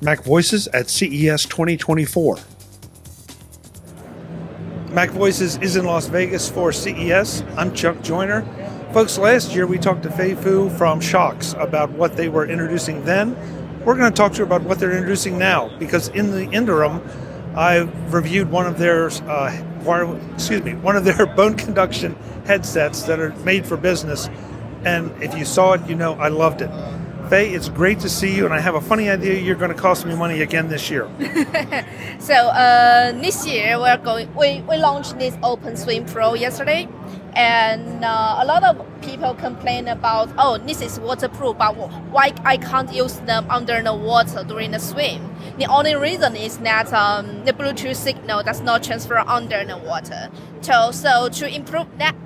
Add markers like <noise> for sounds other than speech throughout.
Mac Voices at CES 2024. Mac Voices is in Las Vegas for CES. I'm Chuck Joiner. Folks, last year we talked to Fay Fu from Shokz about what they were introducing then. We're going to talk to her about what they're introducing now because in the interim, I reviewed one of their uh, wire, excuse me, one of their <laughs> bone conduction headsets that are made for business. And if you saw it, you know I loved it. Fay, it's great to see you, and I have a funny idea you're going to cost me money again this year. <laughs> so uh, this year we're going. We, we launched this Open Swim Pro yesterday, and uh, a lot of people complain about oh this is waterproof, but why I can't use them under the water during the swim? The only reason is that um, the Bluetooth signal does not transfer under the water. So so to improve that.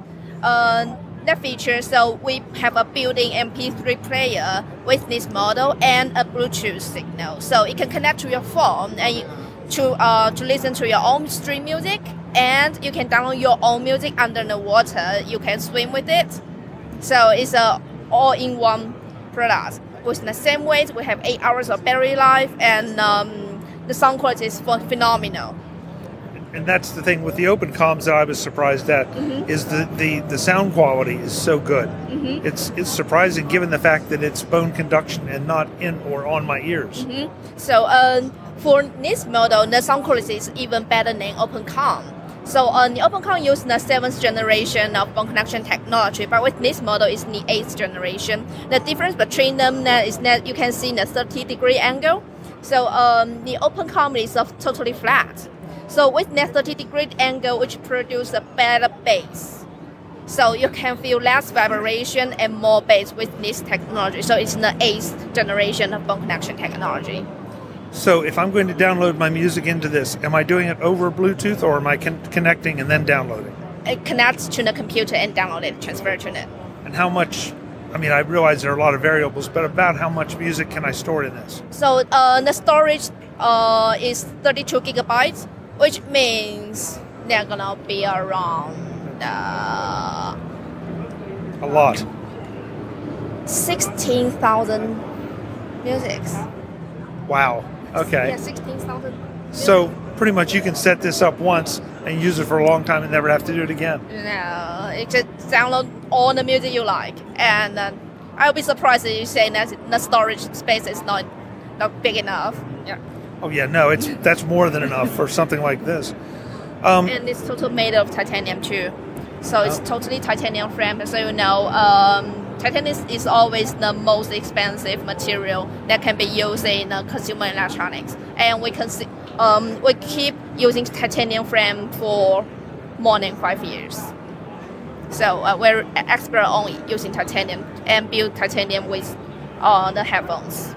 Uh, that feature. So we have a built-in MP3 player with this model and a Bluetooth signal. So it can connect to your phone and to uh, to listen to your own stream music, and you can download your own music under the water. You can swim with it. So it's a all-in-one product. With the same weight, we have eight hours of battery life, and um, the sound quality is phenomenal and that's the thing with the OpenComms that I was surprised at mm-hmm. is the, the the sound quality is so good. Mm-hmm. It's it's surprising given the fact that it's bone conduction and not in or on my ears. Mm-hmm. So uh, for this model, the sound quality is even better than OpenComm. So uh, the OpenComm uses the seventh generation of bone conduction technology, but with this model, it's the eighth generation. The difference between them is that you can see the 30 degree angle. So um, the OpenComm is totally flat. So with that 30 degree angle, which produce a better bass. So you can feel less vibration and more bass with this technology. So it's the eighth generation of bone connection technology. So if I'm going to download my music into this, am I doing it over Bluetooth or am I con- connecting and then downloading? It connects to the computer and download it, transfer to it. And how much I mean, I realize there are a lot of variables, but about how much music can I store in this? So uh, the storage uh, is 32 gigabytes, which means they're gonna be around uh, a lot. Sixteen thousand musics. Wow. Okay. Yeah, sixteen thousand. So pretty much you can set this up once and use it for a long time and never have to do it again. No, you just download all the music you like, and uh, I'll be surprised if you say that the storage space is not not big enough. Yeah. Oh yeah, no, it's that's more than enough for something like this. Um, and it's totally made of titanium too, so it's oh. totally titanium frame. So you know, um, titanium is always the most expensive material that can be used in uh, consumer electronics, and we can see, um, we keep using titanium frame for more than five years. So uh, we're expert on using titanium and build titanium with uh, the headphones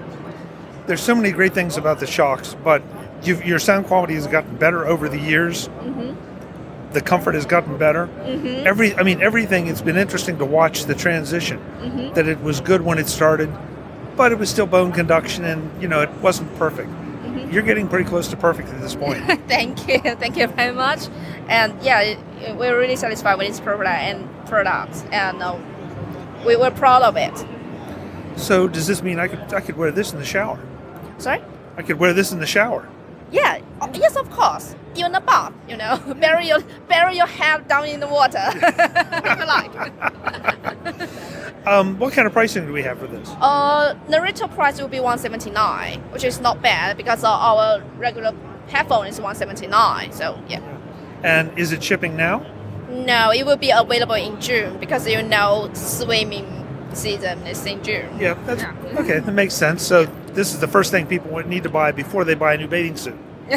there's so many great things about the Shokz, but your sound quality has gotten better over the years. Mm-hmm. The comfort has gotten better. Mm-hmm. Every, I mean, everything. It's been interesting to watch the transition. Mm-hmm. That it was good when it started, but it was still bone conduction, and you know it wasn't perfect. Mm-hmm. You're getting pretty close to perfect at this <laughs> point. Thank you, thank you very much. And yeah, we're really satisfied with this product and products, and uh, we were proud of it. So does this mean I could I could wear this in the shower? Sorry? I could wear this in the shower. Yeah, uh, yes, of course. Even the bath, you know, <laughs> bury your bury your head down in the water <laughs> if you like. <laughs> um, what kind of pricing do we have for this? Uh, the retail price will be one seventy nine, which is not bad because uh, our regular headphone is one seventy nine. So yeah. And is it shipping now? No, it will be available in June because you know the swimming season is in June. Yeah, that's yeah. okay. That makes sense. So this is the first thing people need to buy before they buy a new bathing suit. <laughs>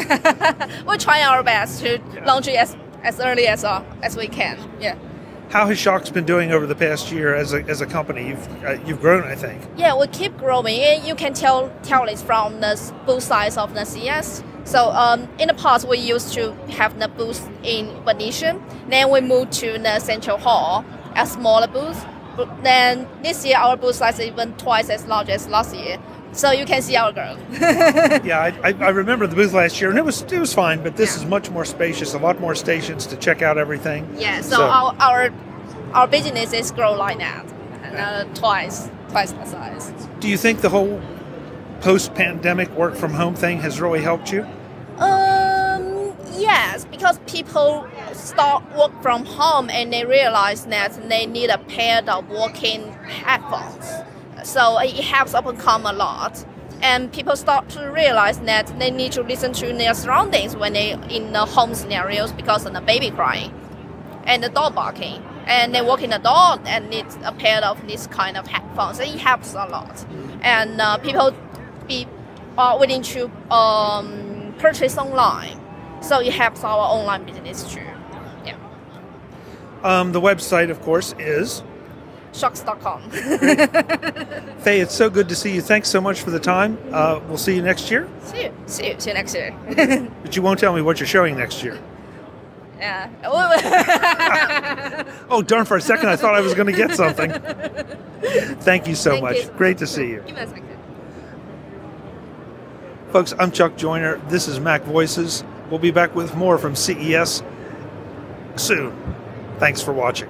we're trying our best to yeah. launch it as, as early as uh, as we can. Yeah. How has Shokz been doing over the past year as a, as a company? You've uh, you've grown, I think. Yeah, we keep growing. You can tell tell it from the booth sides of the CES. So um, in the past, we used to have the booth in Venetian. Then we moved to the Central Hall, a smaller booth. Then this year, our booth size is even twice as large as last year so you can see our girl. <laughs> yeah, I, I, remember the booth last year, and it was it was fine. But this yeah. is much more spacious, a lot more stations to check out everything. Yeah, so, so. our our our business is grow like that, and uh, twice twice the size. Do you think the whole post pandemic work from home thing has really helped you? Um, yes, because people start work from home and they realize that they need a pair of working headphones. So it helps overcome a lot. And people start to realize that they need to listen to their surroundings when they in the home scenarios because of the baby crying and the dog barking. And they walk in the dog and need a pair of this kind of headphones. It helps a lot. And uh, people be are willing to um, purchase online. So it helps our online business too. Yeah. Um, the website, of course, is Shokz.com. <laughs> Fay. It's so good to see you. Thanks so much for the time. Uh, we'll see you next year. see you. See you. See you next year. <laughs> But you won't tell me what you're showing next year. yeah. <laughs> Oh, darn! For a second, I thought I was going to get something. Thank you so Thank much. you. Great to see you, Give me a second. folks. I'm Chuck Joiner. This is Mac Voices. We'll be back with more from CES soon. Thanks for watching.